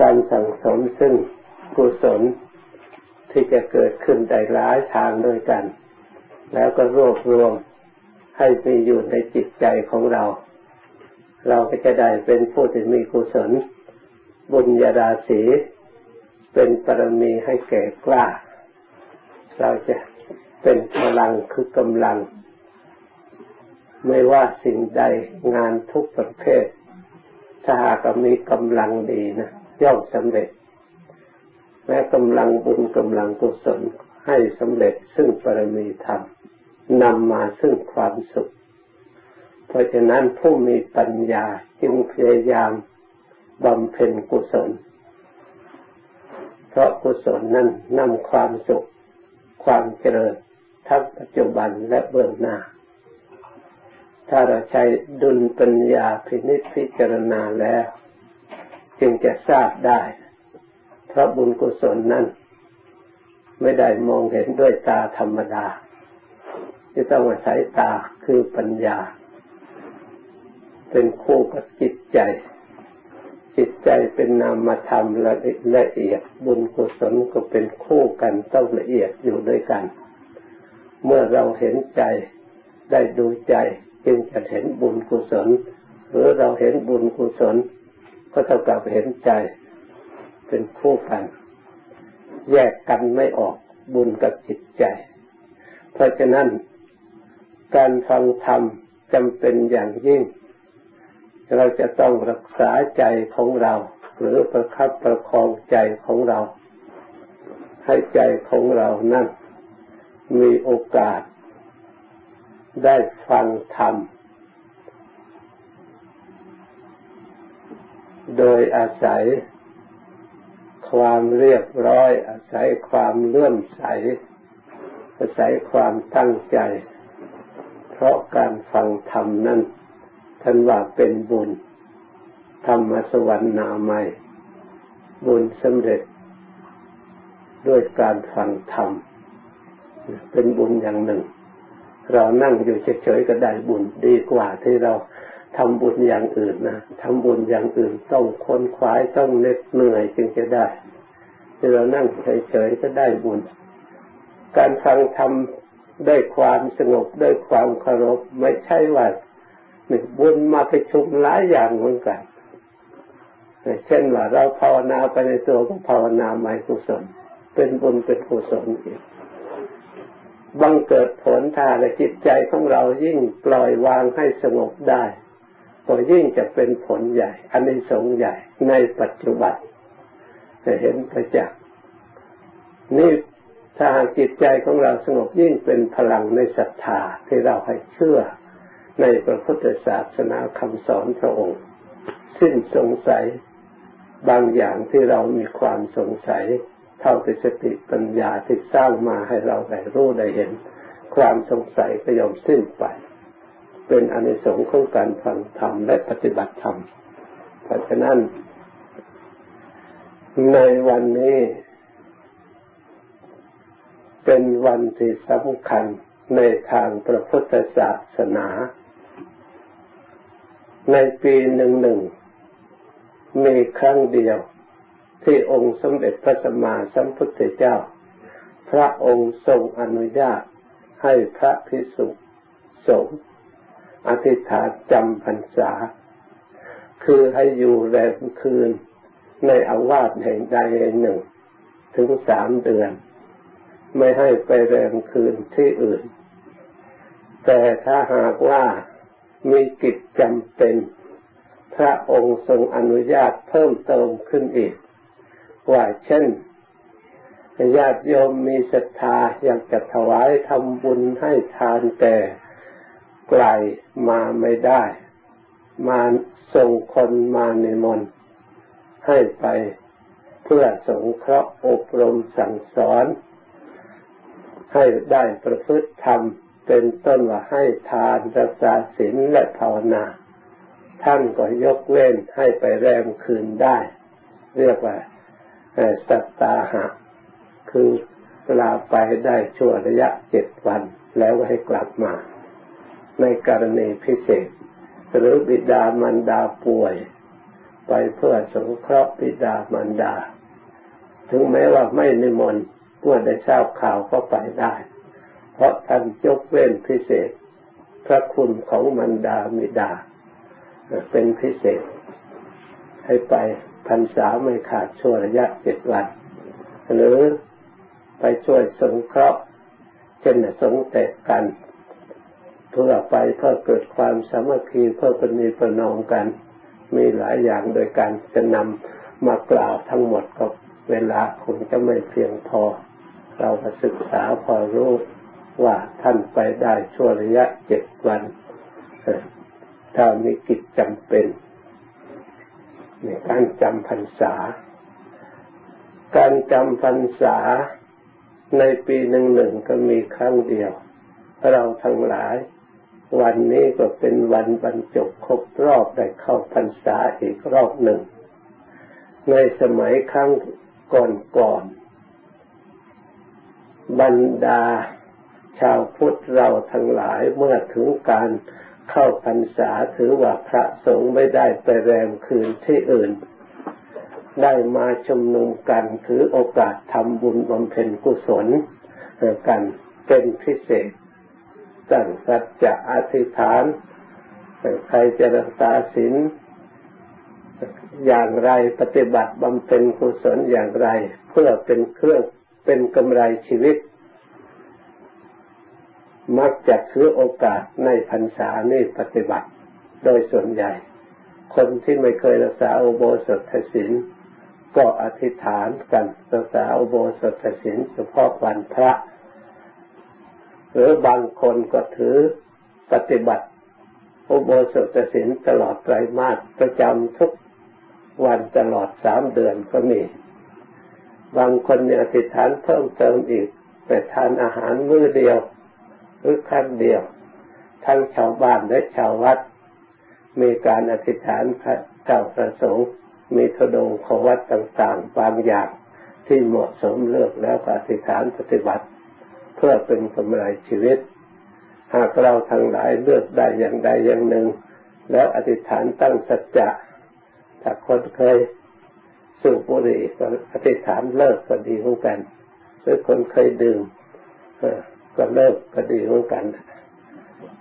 การสั่งสมซึ่งกุศลที่จะเกิดขึ้นได้หลายทางด้วยกัน แล้วก็รวบรวมให้มีอยู่ในจิตใจของเรา เราก็จะได้เป็นผู้ที่มีกุศล บุญญาดาสี เป็นปรมีให้แก่กล้า เราจะเป็นพลังคือกำลัง ไม่ว่าสิ่งใดงานทุกประเภท ถ้าหากมีกำลังดีนะ ย่อมสำเร็จแม้กำลังบุญกำลังกุศลให้สำเร็จซึ่งปรมีธรรมนำมาซึ่งความสุข เพราะฉะนั้นผู้มีปัญญาจึงพยายามบำเพ็ญกุศล เพราะกุศลนั้นนำความสุข ความเจริญทั้งปัจจุบันและเบื้องหน้า ถ้าเราใช้ดุลปัญญาพินิจพิจารณาแล้ว จึงจะทราบได้ เพราะบุญกุศลนั้น ไม่ได้มองเห็นด้วยตาธรรมดาจะต้องอาศัยตาคือปัญญา เป็นคู่กับจิตใจ จิตใจเป็นนามธรรมละละเอียด บุญกุศลก็เป็นคู่กันต้องละเอียดอยู่ด้วยกัน เมื่อเราเห็นใจได้ดูใจ จึงจะเห็นบุญกุศล หรือเราเห็นบุญกุศล ก็เท่ากับเห็นใจเป็นคู่กัน แยกกันไม่ออกบุญกับจิตใจ เพราะฉะนั้นการฟังธรรมจำเป็นอย่างยิ่ง เราจะต้องรักษาใจของเรา หรือประคับประคองใจของเรา ให้ใจของเรานั่นมีโอกาส ได้ฟังธรรม โดยอาศัยความเรียบร้อย อาศัยความเลื่อมใส อาศัยความตั้งใจ เพราะการฟังธรรมนั้นท่านว่าเป็นบุญ ธรรมสวรรค์นาใหม่บุญสำเร็จ ด้วยการฟังธรรม เป็นบุญอย่างหนึ่ง เรานั่งอยู่เฉยๆก็ได้บุญดีกว่าที่เรา ทำบุญอย่างอื่นนะทำบุญอย่างอื่นต้องค้นคว้าต้องเหน็ดเหนื่อยจึงจะได้ที่เรานั่งเฉยๆก็ได้บุญ การฟังธรรมด้วยความสงบด้วยความเคารพไม่ใช่ว่าหนึ่งบุญมาไปชุมหลายอย่างเหมือนกันเช่นว่าเราภาวนาไปในตัวก็ภาวนาไม่กุศล เป็นบุญเป็นกุศลอีกบังเกิดผลถ้าและจิตใจของเรายิ่งปล่อยวางให้สงบได้ ก็ยิ่งจะเป็นผลใหญ่ อันนี้สงใหญ่ในปัจจุบันจะเห็นประจักษ์นี่ถ้าหากจิตใจของเราสงบยิ่งเป็นพลังในศรัทธาที่เราให้เชื่อในพระพุทธศาสนาคำสอนพระองค์ สิ้นสงสัยบางอย่างที่เรามีความสงสัย เท่ากับสติปัญญาที่สร้างมาให้เราได้รู้ได้เห็น ความสงสัยก็ยอมสิ้นไป เป็นอนิสงส์ของการฟังธรรมและปฏิบัติธรรม เพราะฉะนั้น ในวันนี้ เป็นวันที่สำคัญในทางพระพุทธศาสนา ในปีหนึ่งหนึ่งมีครั้งเดียวที่องค์สมเด็จพระสัมมาสัมพุทธเจ้า พระองค์ทรงอนุญาตให้พระภิกษุสงฆ์ อธิษฐานจำพรรษา คือให้อยู่แรมคืนในอาวาสแห่งใดแห่งหนึ่ง ถึงสามเดือน ไม่ให้ไปแรมคืนที่อื่น แต่ถ้าหากว่ามีกิจจำเป็น พระองค์ทรงอนุญาตเพิ่มเติมขึ้นอีก ว่าเช่นญาติโยมมีศรัทธาอยากจะถวายทำบุญให้ทานแต่ ไกลมาไม่ได้ มาส่งคนมาในมนให้ไปเพื่อสงเคราะห์อบรมสั่งสอน ให้ได้ประพฤติธรรมเป็นต้นว่าให้ทานรักษาศีลและภาวนา ท่านก็ยกเว้นให้ไปแรมคืนได้ เรียกว่าสัตตาหะ คือลาไปได้ชั่วระยะเจ็ดวันแล้วให้กลับมา ในกรณีพิเศษ หรือบิดามารดาป่วย ไปเพื่อสงเคราะห์บิดามารดา ถึงแม้ว่าไม่นิมนต์เมื่อได้ทราบข่าวก็ไปได้ เพราะท่านยกเว้นพิเศษ พระคุณของมารดามิดา เป็นพิเศษ ให้ไปพรรษาไม่ขาดช่วระยะเจ็ดวัน หรือไปช่วยสงเคราะห์เช่นสงเตะกัน เพื่อไปเพื่อเกิดความสามัคคีเพื่อปณีประนอมกัน มีหลายอย่างโดยการจะนำมากล่าวทั้งหมดก็เวลาคงจะไม่เพียงพอ เราศึกษาพอรู้ว่าท่านไปได้ช่วระยะเจ็ดวัน ถ้ามีกิจจำเป็น ในการจำพรรษา การจำพรรษาในปีหนึ่งหนึ่งก็มีครั้งเดียว เราทั้งหลาย วันนี้ก็เป็นวันบรรจบครบรอบได้เข้าพรรษาอีกรอบหนึ่ง ในสมัยครั้งก่อนๆบรรดาชาวพุทธเราทั้งหลายเมื่อถึงการเข้าพรรษาถือว่าพระสงฆ์ไม่ได้ไปแรมคืนที่อื่น ได้มาชุมนุมกันถือโอกาสทำบุญบำเพ็ญกุศลกันเป็นพิเศษ ตั้งสัจจะอธิษฐานใครจะรักษาศีลอย่างไรปฏิบัติบำเพ็ญกุศลอย่างไร เพื่อเป็นเครื่องเป็นกำไรชีวิต มักจะถือโอกาสในพรรษานี้ปฏิบัติโดยส่วนใหญ่ คนที่ไม่เคยรักษาอุโบสถศีลก็อธิษฐานกันรักษาอุโบสถศีลเฉพาะวันพระ หรือบางคนก็ถือปฏิบัติอุโบสถศีลตลอดไตรมาสประจำทุกวันตลอดสามเดือนก็มี บางคนเนี่ยอธิษฐานเพิ่มเติมอีกไปทานอาหารมื้อเดียว หรือครั้งเดียว ทั้งชาวบ้านและชาววัด มีการอธิษฐานพระเจ้าประสงค์ มีทดงขวัดต่างๆ บางอย่างที่เหมาะสมเลือกแล้วก็อธิษฐานปฏิบัติ เพื่อเป็นกำไรชีวิต หากเราทั้งหลายเลือกได้อย่างใดอย่างหนึ่ง แล้วอธิษฐานตั้งสัจจะถ้าคนเคยสูบบุหรี่ก็อธิษฐานเลิกก็ดีเหมือนกันหรือคนเคยดื่มก็เลิกก็ดีเหมือนกัน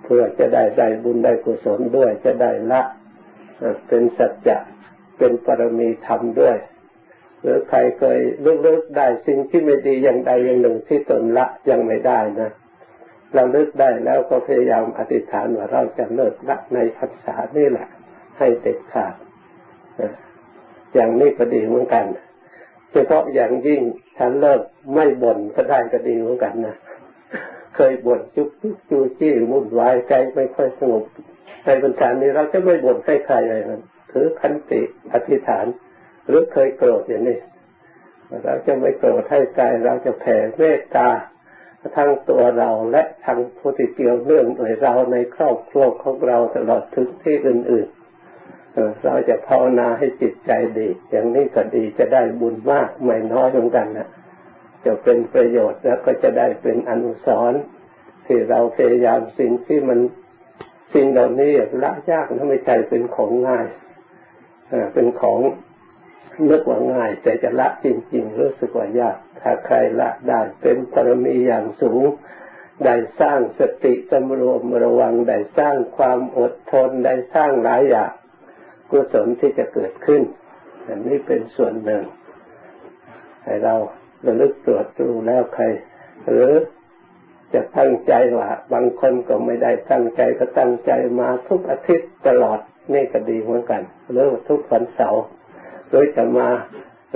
เพื่อจะได้ได้บุญได้กุศลด้วยจะได้ละเป็นสัจจะเป็นปรมีธรรมด้วย หรือใครเคยเลิกได้สิ่งที่ไม่ดีอย่างใดอย่างหนึ่งที่ตนละยังไม่ได้นะเราเลิกได้แล้วก็พยายามอธิษฐานว่าเราจะเลิกละในภาษานี่แหละ ให้เด็ดขาดอย่างนี้ก็ดีเหมือนกันเฉพาะอย่างยิ่งถ้าเลิกไม่บ่นก็ได้ก็ดีเหมือนกันนะเคยบ่นจุกจุกจูจี้มุ่นวายใจไม่ค่อยสงบในบรรดานี้เราจะไม่บ่นให้ใครเลยนะถือขันติอธิษฐาน หรือเคยโกรธอย่างนี้เราจะไม่โกรธให้ใจเราจะแผ่เมตตาทั้งตัวเราและทั้งผู้ที่เกี่ยวเนื่องด้วยเราในครอบครัวของเราตลอดถึงที่อื่นๆเราจะภาวนาให้จิตใจดี อย่างนี้ก็ดีจะได้บุญมากไม่น้อยเหมือนกันนะจะเป็นประโยชน์แล้วก็จะได้เป็นอนุสรณ์ที่เราพยายามสิ่งที่มันสิ่งเหล่านี้ละยากนะไม่ใช่เป็นของง่ายเป็นของ นึกว่าง่าย แต่จะละจริง ๆ รู้สึกว่ายาก ถ้าใครละได้เป็นปรมีอย่างสูง ได้สร้างสติสำรวมระวัง ได้สร้างความอดทน ได้สร้างหลายอย่างกุศลที่จะเกิดขึ้น อันนี้เป็นส่วนหนึ่ง ให้เราระลึกตรวจดูแล้วใคร หรือจะตั้งใจว่าบางคนก็ไม่ได้ตั้งใจก็ตั้งใจมาทุกอาทิตย์ตลอดนี่ก็ดีเหมือนกันหรือทุกวันเสาร์ โดยจะมา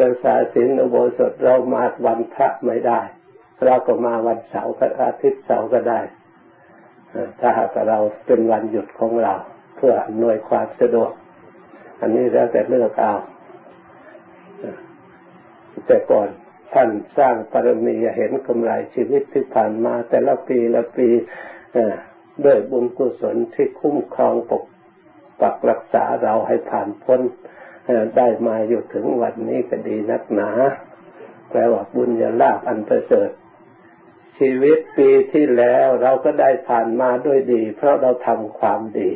รักษาศีลอุโบสถเรามาวันพระไม่ได้ เราก็มาวันเสาร์ก็อาทิตย์เสาร์ก็ได้ถ้าหากเราเป็นวันหยุดของเรา เพื่ออำนวยความสะดวก อันนี้แล้วแต่เลือกเอาแต่ก่อนท่านสร้างปรมีเห็นกำไรชีวิตที่ผ่านมา แต่ละปีละปีด้วยบุญกุศลที่คุ้มครองปกปักรักษาเราให้ผ่านพ้น ได้มาอยู่ถึงวันนี้ก็ดีนักหนา แปลว่าบุญญาลาภอันประเสริฐชีวิตปีที่แล้วเราก็ได้ผ่านมาด้วยดี เพราะเราทำความดี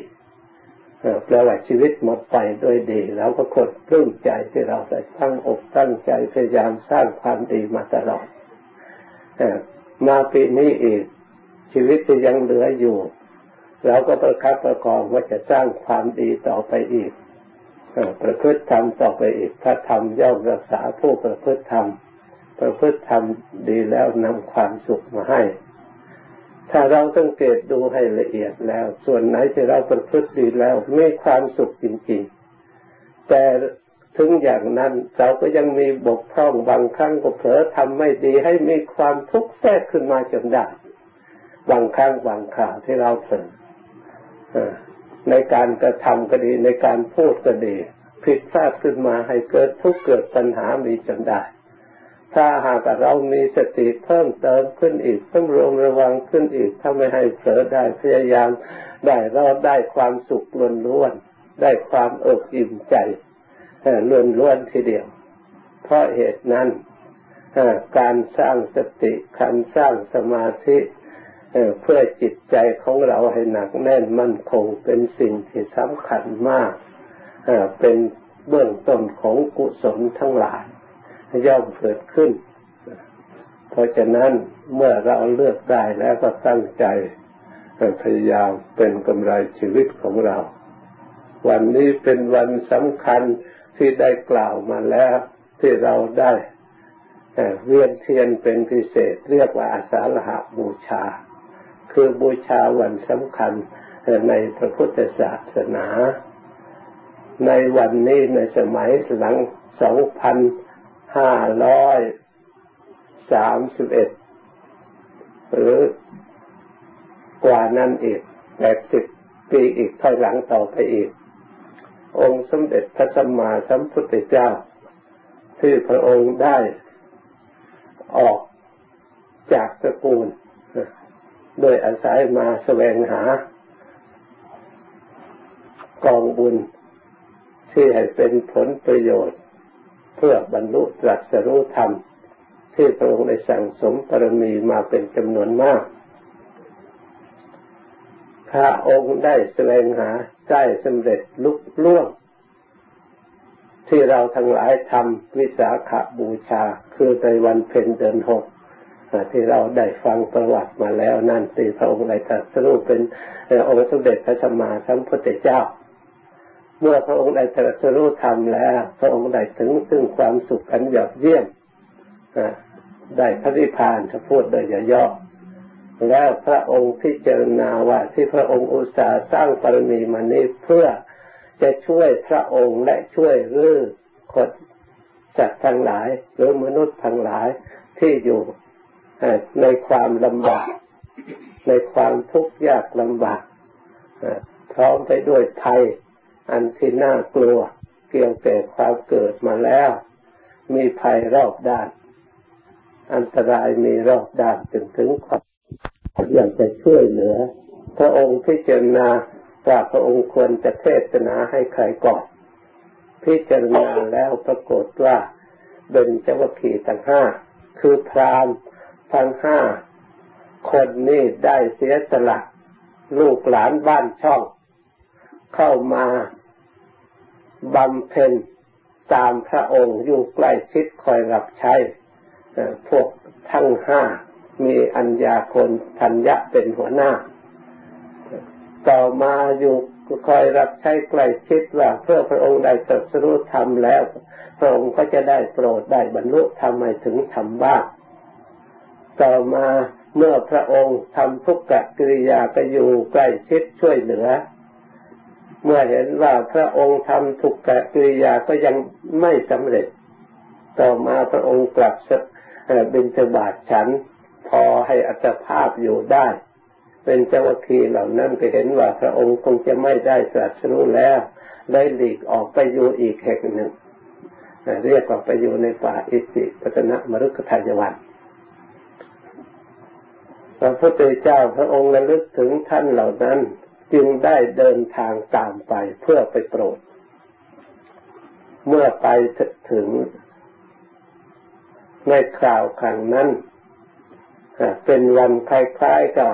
แปลว่าชีวิตหมดไปโดยดีแล้วก็คนปลื้มใจที่เราได้ตั้งอกตั้งใจพยายามสร้างความดีมาตลอดมาปีนี้อีก ชีวิตจะยังเหลืออยู่ เราก็ประคับประคองว่าจะสร้างความดีต่อไปอีก ประพฤติธรรมต่อไปอีกพระธรรมย่อมรักษาผู้ประพฤติธรรมประพฤติธรรมดีแล้วนำความสุขมาให้ ถ้าเราสังเกตดูให้ละเอียดแล้ว ส่วนไหนที่เราประพฤติดีแล้วมีความสุขจริง ๆ แต่ถึงอย่างนั้นเราก็ยังมีบกพร่องบางครั้งก็เผลอทำไม่ดีให้มีความทุกข์แทรกขึ้นมาจนได้บางครั้งบางข่าวที่เราเผลอ ในการกระทำก็ดีในการพูดก็ดีผิดพลาดขึ้นมาให้เกิดทุกข์เกิดปัญหามีจนได้ ถ้าหากเรามีสติเพิ่มเติมขึ้นอีกต้องรวมระวังขึ้นอีกถ้าไม่ให้เผลอได้พยายามได้เราได้ความสุขล้วนๆได้ความเอิบอิ่มใจล้วนๆทีเดียว เพราะเหตุนั้นการสร้างสติการสร้างสมาธิ เพื่อจิตใจของเราให้หนักแน่นมั่นคงเป็นสิ่งที่สำคัญมากเป็นเบื้องต้นของกุศลทั้งหลายย่อมเกิดขึ้น เพราะฉะนั้นเมื่อเราเลือกได้แล้วก็ตั้งใจพยายามเป็นกำไรชีวิตของเรา วันนี้เป็นวันสำคัญที่ได้กล่าวมาแล้ว ที่เราได้เวียนเทียนเป็นพิเศษเรียกว่าอาสาฬหาบูชา คือบูชาวันสำคัญในพระพุทธศาสนา ในวันนี้ในสมัยหลังสองพันห้าร้อยสามสิบเอ็ดหรือกว่านั้นอีกแปดสิบปีอีกถอยหลังต่อไปอีก องค์สมเด็จพระสัมมาสัมพุทธเจ้า ที่พระองค์ได้ออกจากตระกูล โดยอาศัยมาแสวงหากองบุญที่ให้เป็นผลประโยชน์ เพื่อบรรลุตรัสรู้ธรรม ที่พระองค์ได้สั่งสมปรมีมาเป็นจำนวนมาก ถ้าองค์ได้แสวงหาได้สำเร็จลุกล่วง ที่เราทั้งหลายทำวิสาขบูชาคือในวันเพ็ญเดือนหก ที่เราได้ฟังประวัติมาแล้วนั่นตีพระองค์ได้ตรัสรู้เป็นองค์สมเด็จพระสัมมาสัมพุทธเจ้า เมื่อพระองค์ได้ตรัสรู้ธรรมแล้ว พระองค์ได้ถึงซึ่งความสุขอันยอดเยี่ยมได้พระนิพพานจะพูดโดยย่อแล้วพระองค์พิจารณาว่าที่พระองค์อุตส่าห์สร้างปรมีมานี้เพื่อจะช่วยพระองค์และช่วยรื้อคนจัดทั้งหลายหรือมนุษย์ทั้งหลายที่อยู่ ในความลำบาก ในความทุกข์ยากลำบากพร้อมไปด้วยภัย อันที่น่ากลัว เกี่ยวกับความเกิดมาแล้ว มีภัยรอบด้าน อันตรายมีรอบด้านถึงถึงความอยากจะช่วยเหลือ พระองค์พิจารณาว่าพระองค์ควรจะเทศนาให้ใครก่อน พิจารณาแล้วปรากฏว่าเป็นเจ้าวัคคีทั้งห้าคือพราม ทั้งห้าคนนี้ได้เสียสละลูกหลานบ้านช่อง เข้ามาบำเพ็ญตามพระองค์อยู่ใกล้ชิดคอยรับใช้พวกทั้งห้ามีอัญญาคนทัญญะเป็นหัวหน้า ต่อมาอยู่คอยรับใช้ใกล้ชิดว่าเพื่อพระองค์ได้ตรัสรู้ธรรมแล้ว พระองค์ก็จะได้โปรดได้บรรลุธรรมให้ถึงธรรมบ้าง ต่อมาเมื่อพระองค์ทำทุกขกิริยาก็อยู่ใกล้ชิดช่วยเหลือ เมื่อเห็นว่าพระองค์ทำทุกขกิริยาก็ยังไม่สำเร็จ ต่อมาพระองค์กลับบิณฑบาตฉัน พอให้อัตภาพอยู่ได้ เป็นเจ้าคีเหล่านั้นก็เห็นว่าพระองค์คงจะไม่ได้ตรัสรู้แล้วได้หลีกออกไปอยู่อีกแห่งหนึ่ง เรียกว่าไปอยู่ในป่าอิสิปตนะมรุกทายวัน พระพุทธเจ้าพระองค์ระลึกถึงท่านเหล่านั้น จึงได้เดินทางตามไปเพื่อไปโปรด เมื่อไปถึงในคราวครั้งนั้นเป็นวันคล้ายๆกับ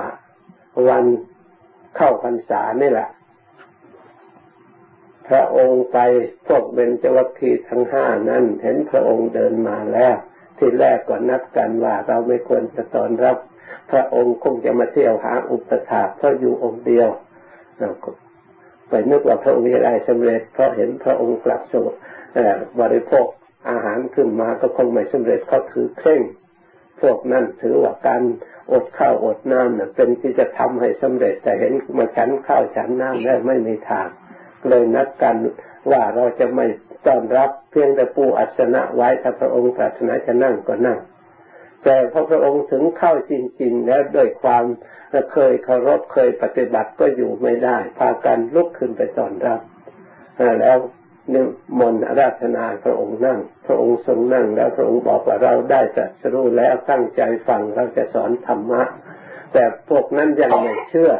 วันเข้าพรรษานี่แหละ พระองค์ไปพวกเบญจวัคคีย์ทั้งห้านั้น เห็นพระองค์เดินมาแล้ว ที่แรกก็นัดกันว่าเราไม่ควรจะตอนรับ พระองค์คงจะมาเที่ยวหาอุปถาเพราะอยู่องค์เดียวไปนึกว่าพระองค์จะได้สำเร็จเพราะเห็นพระองค์กลับสู่บริโภคอาหารขึ้นมาก็คงไม่สำเร็จเขาถือเคร่ง พวกนั้นถือว่าการอดข้าวอดน้ำเป็นที่จะทำให้สำเร็จ แต่เห็นมาฉันข้าวฉันน้ำได้ไม่มีทางเลยนัดกันว่าเราจะไม่ต้อนรับเพียงแต่ปูอัศนะไว้ถ้าพระองค์ปรารถนาจะนั่งก็นั่ง แต่พอพระองค์ถึงเข้าจริง ๆ แล้วด้วยความเคยเคารพเคยปฏิบัติก็อยู่ไม่ได้ พากันลุกขึ้นไปตอนรับแล้วนิมนต์ราชนาพระองค์นั่ง พระองค์ทรงนั่งแล้วพระองค์บอกว่าเราได้จะรู้แล้วตั้งใจฟังเราจะสอนธรรมะ แต่พวกนั้นยังไม่เชื่อ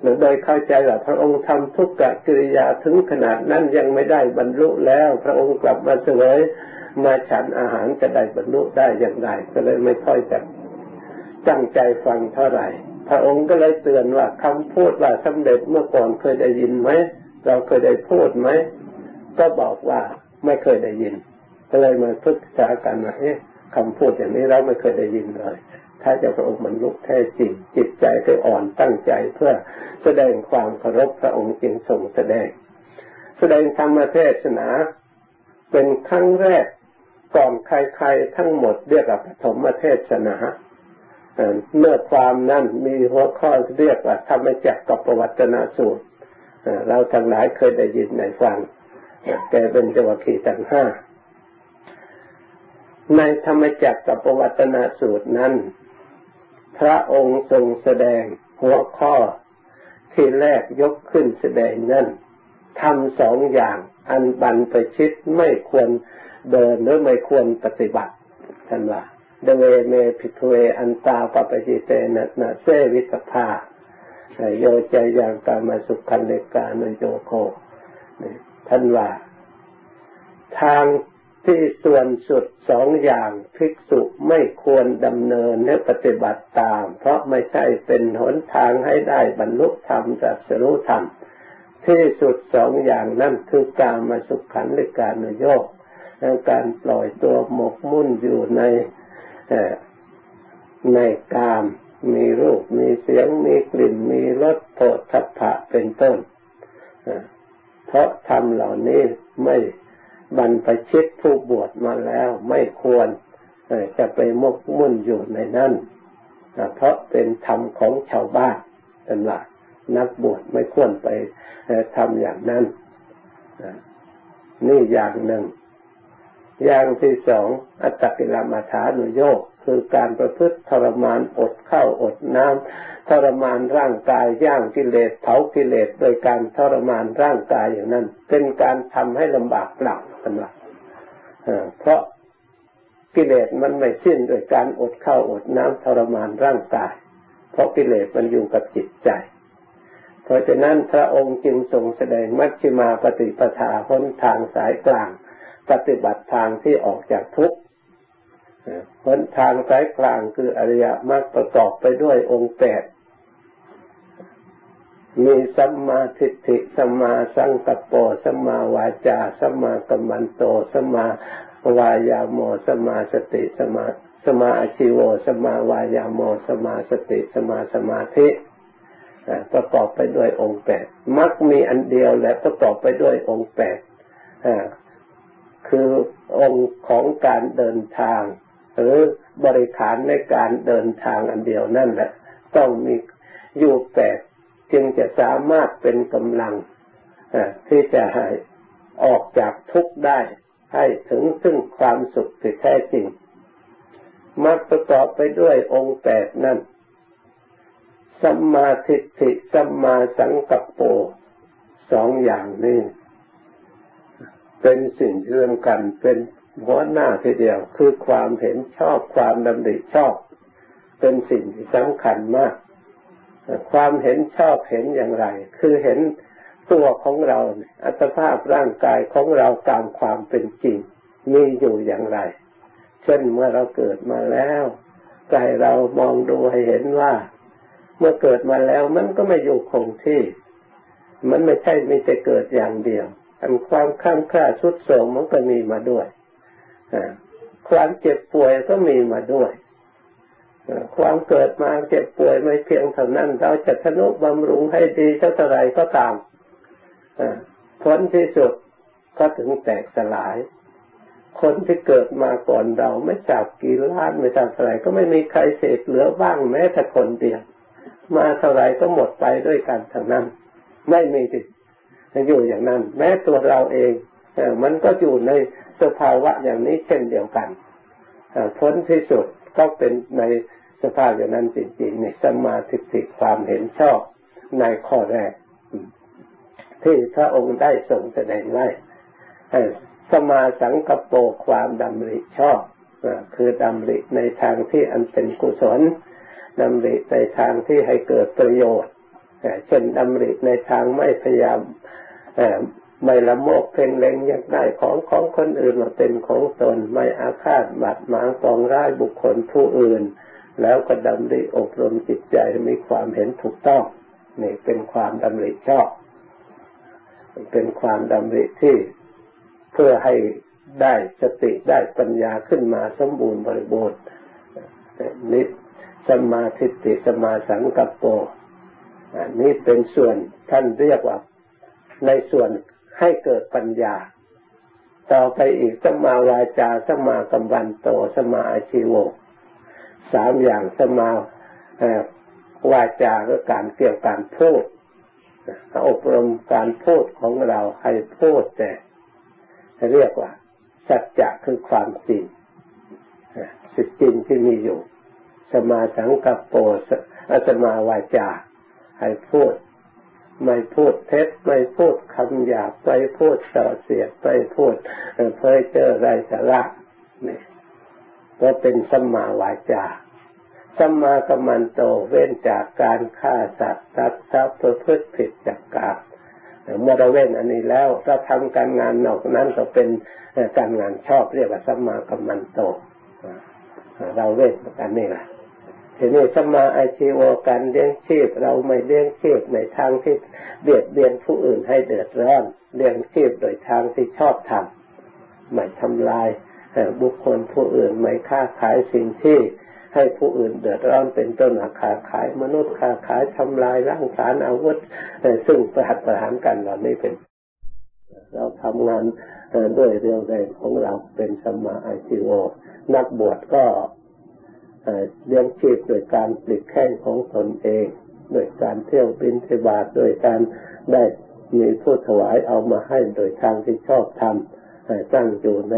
หรือโดยเข้าใจว่าพระองค์ทำทุกกกิริยาถึงขนาดนั้นยังไม่ได้บรรลุแล้ว พระองค์กลับมาเสวย มาฉันอาหารจะได้บรรลุได้อย่างไรก็เลยไม่ค่อยจะตั้งใจฟังเท่าไหร่ พระองค์ก็เลยเตือนว่าคำพูดว่าสำเร็จเมื่อก่อนเคยได้ยินไหมเราเคยได้พูดไหมก็บอกว่าไม่เคยได้ยิน ก็เลยมาพึกษากันว่าเอ๊ะคำพูดอย่างนี้เราไม่เคยได้ยินเลย ถ้าจะพระองค์บรรลุแท้จริง จิตใจได้อ่อนตั้งใจเพื่อแสดงความเคารพพระองค์จึงทรงแสดง แสดงธรรมเทศนา เป็นครั้งแรก ก่อนใครๆทั้งหมดเรียกว่าปฐมเทศนาเมื่อความนั้นมีหัวข้อเรียกว่าธรรมจักรกับประวัตนาสูตรเราทั้งหลายเคยได้ยินในฟังแกเป็นจวัคีตั้งห้าในธรรมจักรกับประวัตนาสูตรนั้น พระองค์ทรงแสดงหัวข้อที่แรกยกขึ้นแสดงนั่นทำสองอย่างอันบันไปชิดไม่ควร เดินหรือไม่ควรปฏิบัติท่านว่าเดเวเมพิทเวอันตาปปจิเตนะนะเซวิตภาโยใจอย่างกามาสุขันเลกานโยโคท่านว่า ทางที่ส่วนสุดสองอย่างภิกษุไม่ควรดำเนินและปฏิบัติตาม เพราะไม่ใช่เป็นหนทางให้ได้บรรลุธรรมจากสรุธรรม ที่สุดสองอย่างนั่นคือการมาสุขขันธ์และการนโย กการปล่อยตัวหมกมุ่นอยู่ในในกาม มีรูป มีเสียง มีกลิ่น มีรสโผฏฐัพพะเป็นต้น เพราะทำเหล่านี้ไม่บรรพชิตผู้บวชมาแล้วไม่ควรจะไปมกมุ่นอยู่ในนั้นเพราะเป็นธรรมของชาวบ้านเป็นว่านักบวชไม่ควรไปทำอย่างนั้น นี่อย่างหนึ่ง อย่างที่สองอัตตกิลมัฐานุโยกคือการประพฤติทรมานอดข้าวอดน้ำทรมานร่างกายย่างกิเลสเผากิเลสโดยการทรมานร่างกายอย่างนั้น เป็นการทำให้ลำบากเปล่าสำหรับเพราะกิเลสมันไม่สิ้นโดยการอดข้าวอดน้ำทรมานร่างกาย เพราะกิเลสมันอยู่กับจิตใจ เพราะฉะนั้นพระองค์จึงทรงแสดงมัชฌิมาปฏิปทาพ้นทางสายกลาง ปฏิบัติทางที่ออกจากทุกข์หนทางสายกลางคืออริยมรรคประกอบไปด้วยองค์แปด มีสัมมาทิฏฐิ สัมมาสังกัปโป สัมมาวาจา สัมมากัมมันโต สัมมาวายาโม สัมมาสติ สัมมาสมาชิโวสัมมาวายาโมสัมมาสติสัมมาสมาธิประกอบไปด้วยองค์แปดมักมีอันเดียวและประกอบไปด้วยองค์แปด คือองค์ของการเดินทาง หรือบริขารในการเดินทางอันเดียวนั่นแหละ ต้องมีอยู่แปดจึงจะสามารถเป็นกำลังที่จะให้ออกจากทุกข์ได้ ให้ถึงซึ่งความสุขที่แท้จริงมาประกอบไปด้วยองค์แปดนั่น สัมมาทิฏฐิ สัมมาสังกัปโป สองอย่างนี้ เป็นสิ่งเรื่องกันเป็นหัวหน้าทีเดียว คือความเห็นชอบความดำริชอบ เป็นสิ่งที่สำคัญมาก ความเห็นชอบเห็นอย่างไร คือเห็นตัวของเรา อัตภาพร่างกายของเราตามความเป็นจริง มีอยู่อย่างไร เช่นเมื่อเราเกิดมาแล้วกายเรามองดูให้เห็นว่า เมื่อเกิดมาแล้วมันก็ไม่อยู่คงที่ มันไม่ใช่ไม่จะเกิดอย่างเดียว ความข้ามค่าชุดโสมมันก็มีมาด้วยความเจ็บป่วยก็มีมาด้วยความเกิดมาเจ็บป่วยไม่เพียงเท่านั้น เราจะทนุบำรุงให้ดีเท่าไรก็ตามผลที่สุดก็ถึงแตกสลาย คนที่เกิดมาก่อนเราไม่จับกี่ล้านไม่จับเท่าไรก็ไม่มีใครเศษเหลือบ้างแม้แต่คนเดียว มาเท่าไรก็หมดไปด้วยกันทั้งนั้น ไม่มีติด อยู่อย่างนั้น แม้ตัวเราเองมันก็อยู่ในสภาวะอย่างนี้เช่นเดียวกันผลที่สุดก็เป็นในสภาพอย่างนั้นจริงๆในสมาธิิความเห็นชอบในข้อแรก ที่พระองค์ได้ทรงแสดงไว้สมาสังกโปความดำริชอบคือดำริในทางที่อันเป็นกุศลดำริในทางที่ให้เกิดประโยชน์เช่นดำริในทางไม่พยายาม ไม่ละโมบเพ่งเล็งอยากได้ของของคนอื่นมาเป็นของตน ไม่อาฆาตบาดหมางปองร้ายบุคคลผู้อื่น แล้วก็ดำริอบรมจิตใจมีความเห็นถูกต้องนี่เป็นความดำริชอบ เป็นความดำริที่เพื่อให้ได้สติได้ปัญญาขึ้นมาสมบูรณ์บริบูรณ์นิสมาธิติสมาสังกัปโปนี่เป็นส่วนท่านเรียกว่า ในส่วนให้เกิดปัญญา ต่อไปอีกสมาวาจาสมากัมวันโตสมาอาชีโวสามอย่างสมาวาจาก็การเกี่ยวการพูดอบรมการพูดของเราให้พูดแต่เรียกว่า สัจจะคือความจริงสิจริงที่มีอยู่ สมาสังกัปโปสมาวาจาให้พูด ไม่พูดเท็จไม่พูดคำหยาบไม่พูดส่อเสียดไม่พูดเพ้อเจ้อไรสาระนี่ก็เป็นสัมมาวาจาสัมมากัมมันโตเว้นจากการฆ่าสัตว์ตัดทรัพย์ประพฤติผิดจากกาบเมื่อเราเว้นอันนี้แล้วเราทำการงานนอกนั้นก็เป็นการงานชอบเรียกว่าสัมมากัมมันโตเราเว้นกันนี่แหละ ทีนี้สมาอาชีวการเลี้ยงชีพเราไม่เลี้ยงชีพในทางที่เบียดเบียนผู้อื่นให้เดือดร้อนเลี้ยงชีพโดยทางที่ชอบทำไม่ทำลายบุคคลผู้อื่นไม่ค้าขายสิ่งที่ให้ผู้อื่นเดือดร้อนเป็นต้นค้าขาย มนุษย์ค้าขายทำลายร่างสารอาวุธซึ่งประหัตประหารกันเหล่านี้เป็น เราทำงานด้วยเรื่องแรงของเราเป็นสมาอาชีวนักบวชก็ เลี้ยงชีพโดยการปลิดแข้งของตนเอง โดยการเที่ยวบินเทบาทโดยการได้มีผู้ถวายเอามาให้โดยทางที่ชอบทำตั้งอยู่ใน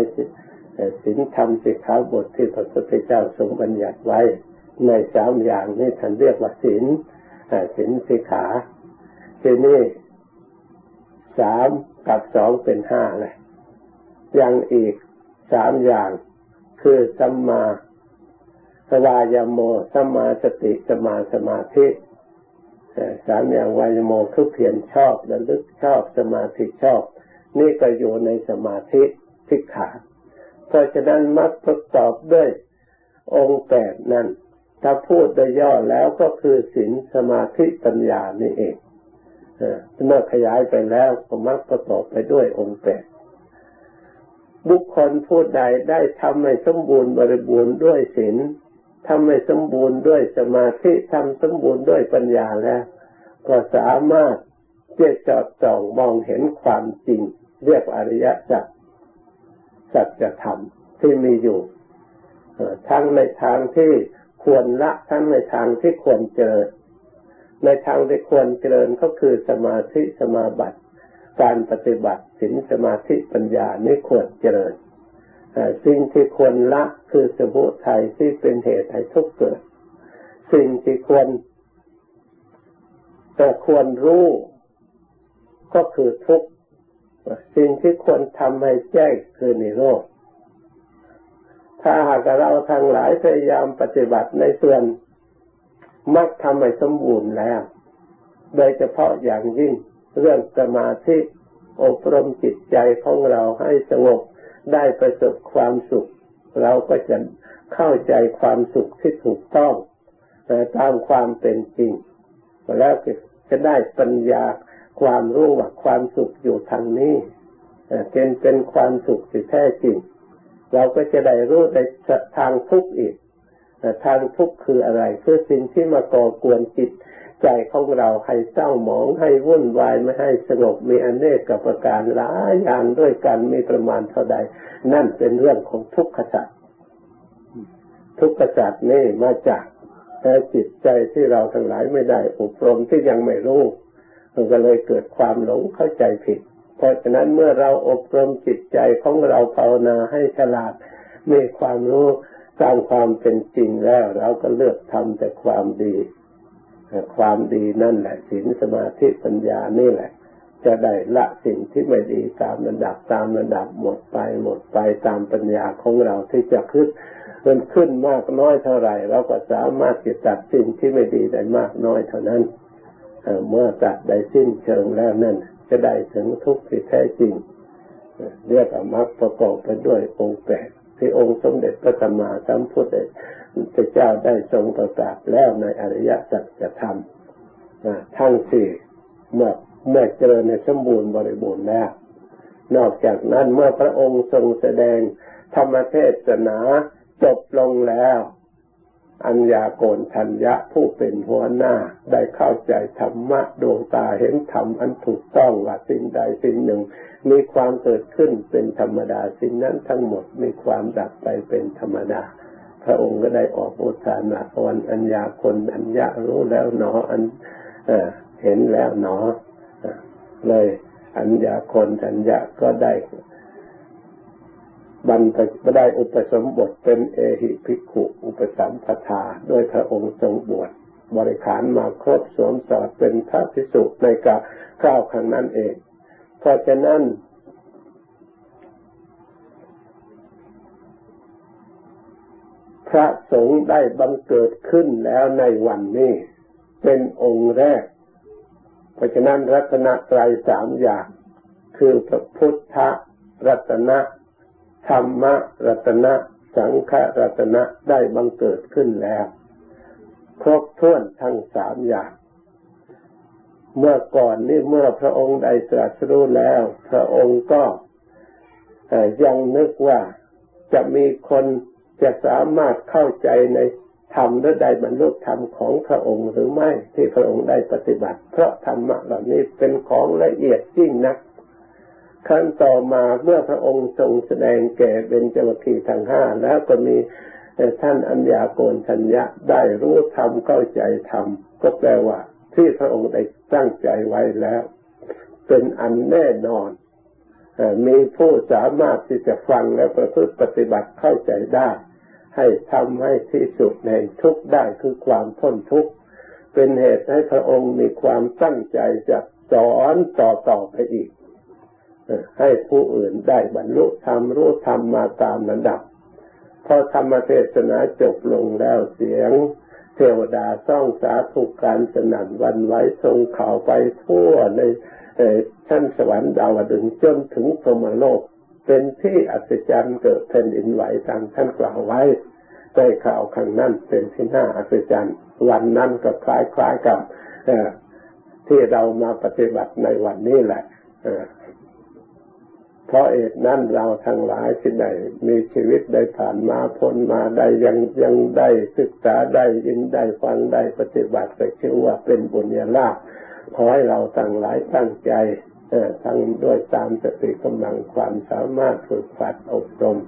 ศีลธรรมสิกขาบทที่พระพุทธเจ้าทรงบัญญัติไว้ ในสามอย่างนี้ท่านเรียกว่าศีลศีลสิกขาทีนี้สามกับสองเป็นห้าเลยยังอีกสามอย่างคือสัมมา สวายโมสมาสติสมาสมาธิสามอย่างวายโมคือเพียรชอบระลึกชอบสมาธิชอบ นี่ก็อยู่ในสมาธิทิขาเพราะฉะนั้นมักประกอบด้วยองค์แปดนั้น ถ้าพูดโดยย่อแล้วก็คือศีลสมาธิปัญญานี่เองเมื่อขยายไปแล้วก็มักประกอบไปด้วยองค์แปดบุคคลผู้ใดได้ทำให้สมบูรณ์บริบูรณ์ด้วยศีล ทำให้สมบูรณ์ด้วยสมาธิทำสมบูรณ์ด้วยปัญญาแล้ว ก็สามารถจะจอดจ่องมองเห็นความจริง เรียกอริยสัจสัจธรรมที่มีอยู่ทั้งในทางที่ควรละทั้งในทางที่ควรเจริญ ในทางที่ควรเจริญก็คือสมาธิสมาบัติ การปฏิบัติสินสมาธิปัญญานี่ควรเจริญ สิ่งที่ควรละคือสมุทัยที่เป็นเหตุให้ทุกข์เกิด สิ่งที่ควร แต่ควรรู้ก็คือทุกข์สิ่งที่ควรทำให้แจ้งคือนิโรธถ้าหากเราทั้งหลายพยายามปฏิบัติในส่วนมักทำให้สมบูรณ์แล้ว โดยเฉพาะอย่างยิ่งเรื่องสมาธิอบรมจิตใจของเราให้สงบ ได้ประสบความสุข เราก็จะเข้าใจความสุขที่ถูกต้องตามความเป็นจริง แล้วจะได้ปัญญาความรู้ว่าความสุขอยู่ทางนี้เป็นเป็นความสุขที่แท้จริง เราก็จะได้รู้ในทางทุกข์อีกทางทุกข์คืออะไร คือสิ่งที่มาก่อกวนจิต ใจของเราให้เศร้าหมองให้วุ่นวายไม่ให้สงบมีอเนกกับประการหลายอย่างด้วยกันมีประมาณเท่าใด นั่นเป็นเรื่องของทุกขจัตทุกขจัตนี่มาจากแต่จิตใจที่เราทั้งหลายไม่ได้อบรมที่ยังไม่รู้มันก็เลยเกิดความหลงเข้าใจผิด เพราะฉะนั้นเมื่อเราอบรมจิตใจของเราภาวนาให้ฉลาดมีความรู้ตามความเป็นจริงแล้ว เราก็เลือกทำแต่ความดี ความดีนั่นแหละศีลสมาธิปัญญานี่แหละ จะได้ละสิ่งที่ไม่ดีตามระดับตามระดับหมดไปหมดไปตามปัญญาของเราที่จะขึ้นมันขึ้นมากน้อยเท่าไหร่ เราก็สามารถจะตัดสิ่งที่ไม่ดีได้มากน้อยเท่านั้นเมื่อตัดได้สิ้นเชิงแล้วนั่นจะได้ถึงทุกข์ที่แท้จริงเรียกว่ามรรคประกอบไปด้วยองค์แปดที่องค์สมเด็จพระสัมมาสัมพุทธ เจ้าได้ทรงประกาศแล้วในอริยสัจธรรมทั้งสี่เมื่อเมื่อเจริญในสมบูรณ์บริบูรณ์แล้ว นอกจากนั้นเมื่อพระองค์ทรงแสดงธรรมเทศนาจบลงแล้ว อัญญาโกณทัญญะผู้เป็นหัวหน้าได้เข้าใจธรรมะดวงตาเห็นธรรมอันถูกต้องว่าสิ่งใดสิ่งหนึ่ง มีความเกิดขึ้นเป็นธรรมดาสิ่งนั้นทั้งหมดมีความดับไปเป็นธรรมดา พระองค์ก็ได้ออกอุทานาวันอัญญาคนอัญญารู้แล้วหนออันเห็นแล้วหนอเลยอัญญาคนอัญญาก็ได้บรรพได้อุปสมบทเป็นเอหิภิกขุ อุปสัมปทาโดยพระองค์ทรงบวชบริขารมาครบสวมสอดเป็นพระภิกษุในกาข้าวครั้งนั้นเอง เพราะฉะนั้น พ ระสงฆ์ได้บังเกิดขึ้นแล้วในวันนี้ เป็นองค์แรก เพราะฉะนั้นรัตนตรัยสามอย่าง คือพระพุทธรัตนะธรรมรัตนะสังฆรัตนะได้บังเกิดขึ้นแล้ว ครบถ้วนทั้งสามอย่าง เมื่อก่อนนี่เมื่อพระองค์ได้ตรัสรู้แล้ว พระองค์ก็ยังนึกว่าจะมีคน จะสามารถเข้าใจในธรรมและได้บรรลุธรรมของพระองค์หรือไม่ที่พระองค์ได้ปฏิบัติ เพราะธรรมะเหล่านี้เป็นของละเอียดยิ่งนักขั้นต่อมาเมื่อพระองค์ทรงแสดงแก่เบญจวัคคีทั้งห้าแล้วก็มีท่านอัญญาโกณทัญญะได้รู้ธรรมเข้าใจธรรมก็แปลว่า ที่พระองค์ได้ตั้งใจไว้แล้ว เป็นอันแน่นอน มีผู้สามารถที่จะฟังและประพฤติปฏิบัติเข้าใจได้ ให้ทำให้ที่สุดในทุกได้คือความพ้นทุกข์เป็นเหตุให้พระองค์มีความตั้งใจจะสอนต่อต่อไปอีก ให้ผู้อื่นได้บรรลุธรรมรู้ธรรมมาตามระดับ พอธรรมเทศนาจบลงแล้วเสียง เทวดาซ่องสาธุการสนั่นวันไว้ทรงข่าวไปทั่วใน ชั้นสวรรค์ดาวดึงจนถึงพรมโลก เป็นที่อัศจรรย์เกิดแผ่นดินไหวตามท่านกล่าวไว้ได้ข่าวครั้งนั้นเป็นที่น่าอัศจรรย์วันนั้นก็คล้ายๆกับที่เรามาปฏิบัติในวันนี้แหละเพราะเอกนั้นเราทั้งหลายที่ได้มีชีวิตได้ผ่านมาพ้นมาได้ยังยังได้ศึกษาได้ยินได้ฟังได้ปฏิบัติไปชื่อว่าเป็นบุญญาลาภ ขอให้เราทั้งหลายตั้งใจทั้งด้วยตามสติกำลังความสามารถฝึกฝัดอบรม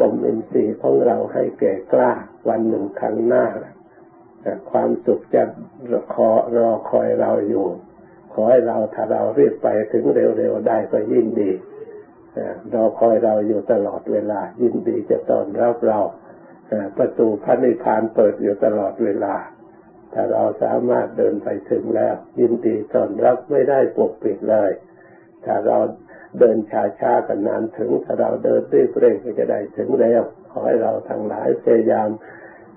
บ่มอินทรีย์ของเราให้แก่กล้าวันหนึ่งครั้งหน้า ความสุขจะรอรอคอยเราอยู่ ขอให้เราถ้าเราเรียบไปถึงเร็วๆได้ก็ยิ่งดีรอคอยเราอยู่ตลอดเวลา ยินดีจะต้อนรับเราประตูพระนิพพานเปิดอยู่ตลอดเวลา ถ้าเราสามารถเดินไปถึงแล้ว ยินดีต้อนรับไม่ได้ปกปิดเลย ถ้าเราเดินช้าช้ากันนานถึง ถ้าเราเดินรีบเร่งก็จะได้ถึงแล้ว ขอให้เราทั้งหลายพยายาม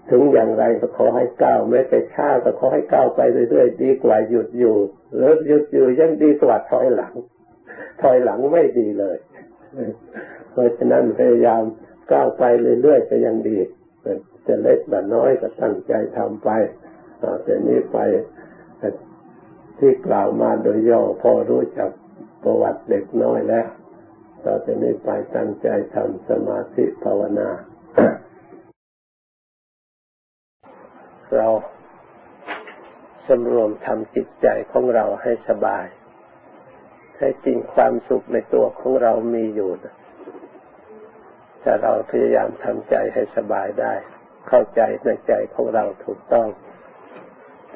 ถึงอย่างไรก็ขอให้ก้าวแม้แต่ช้าก็ขอให้ก้าวไปเรื่อยๆดีกว่าหยุดอยู่หรือหยุดอยู่ยังดีกว่าถอยหลัง ถอยหลังไม่ดีเลย เพราะฉะนั้นพยายามก้าวไปเรื่อยๆก็ยังดีจะเล็กแบบน้อยก็ตั้งใจทำไป แต่นี้ไปที่กล่าวมาโดยย่อพอรู้จักประวัติเด็กน้อยแล้ว ต่อจากนี้ไปตั้งใจทำสมาธิภาวนา เราสำรวมทำจิตใจของเราให้สบาย ให้จริงความสุขในตัวของเรามีอยู่ถ้าเราพยายามทำใจให้สบายได้ เข้าใจในใจของเราถูกต้อง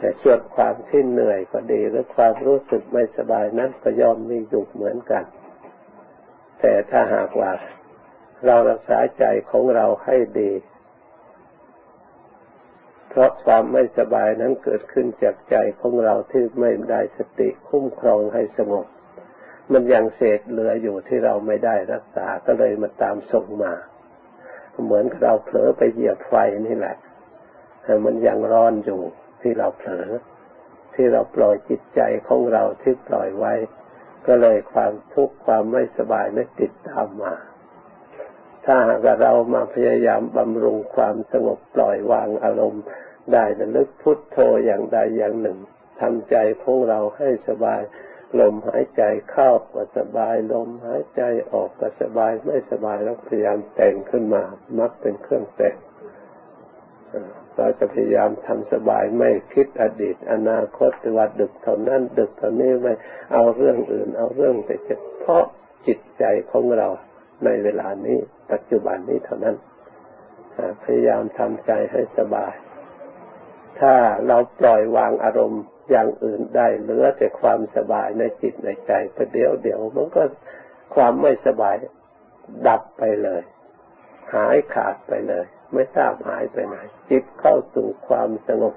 แต่ส่วนความที่เหนื่อยก็ดีหรือความรู้สึกไม่สบายนั้นก็ยอมมีอยู่เหมือนกัน แต่ถ้าหากว่าเรารักษาใจของเราให้ดี เพราะความไม่สบายนั้นเกิดขึ้นจากใจของเราที่ไม่ได้สติคุ้มครองให้สงบ มันยังเศษเหลืออยู่ที่เราไม่ได้รักษาก็เลยมาตามส่งมา เหมือนเราเผลอไปเหยียบไฟนี่แหละแต่มันยังร้อนอยู่ ที่เราเผลอที่เราปล่อยจิตใจของเราที่ปล่อยไว้ ก็เลยความทุกข์ความไม่สบายนั้นติดตามมา ถ้าหากเรามาพยายามบำรุงความสงบปล่อยวางอารมณ์ได้ระลึกพุทโธอย่างใดอย่างหนึ่งทำใจของเราให้สบาย ลมหายใจเข้าก็สบาย ลมหายใจออกก็สบายไม่สบายแล้วพยายามแต่งขึ้นมา มักเป็นเครื่องแต่ง เราจะพยายามทำสบายไม่คิดอดีต อนาคตว่าดึกเท่านั้นดึกเท่านี้ไม่เอาเรื่องอื่น เอาเรื่องแต่เฉพาะจิตใจของเราในเวลานี้ ปัจจุบันนี้เท่านั้นพยายามทำใจให้สบาย ถ้าเราปล่อยวางอารมณ์อย่างอื่นได้เหลือแต่ความสบายในจิตในใจประเดี๋ยวเดี๋ยวมันก็ความไม่สบายดับไปเลย หายขาดไปเลย ไม่ทราบหายไปไหน จิตเข้าสู่ความสงบ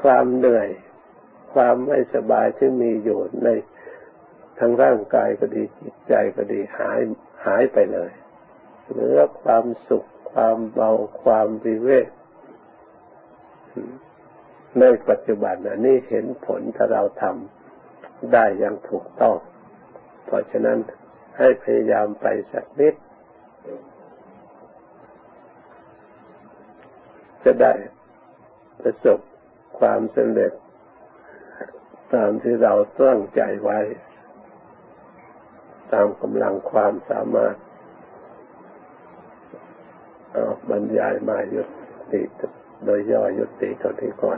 ความเหนื่อย ความไม่สบายที่มีอยู่ในทั้งร่างกายก็ดีจิตใจก็ดีหายหายไปเลยเหลือความสุข ความเบาความวิเวกในปัจจุบันอันนี้เห็นผลถ้าเราทำได้อย่างถูกต้อง เพราะฉะนั้นให้พยายามไปสักนิด จะได้ประสบความสำเร็จ ตามที่เราตั้งใจไว้ ตามกำลังความสามารถบรรยายมายุติโดยย่อยุติเท่าที่ก่อน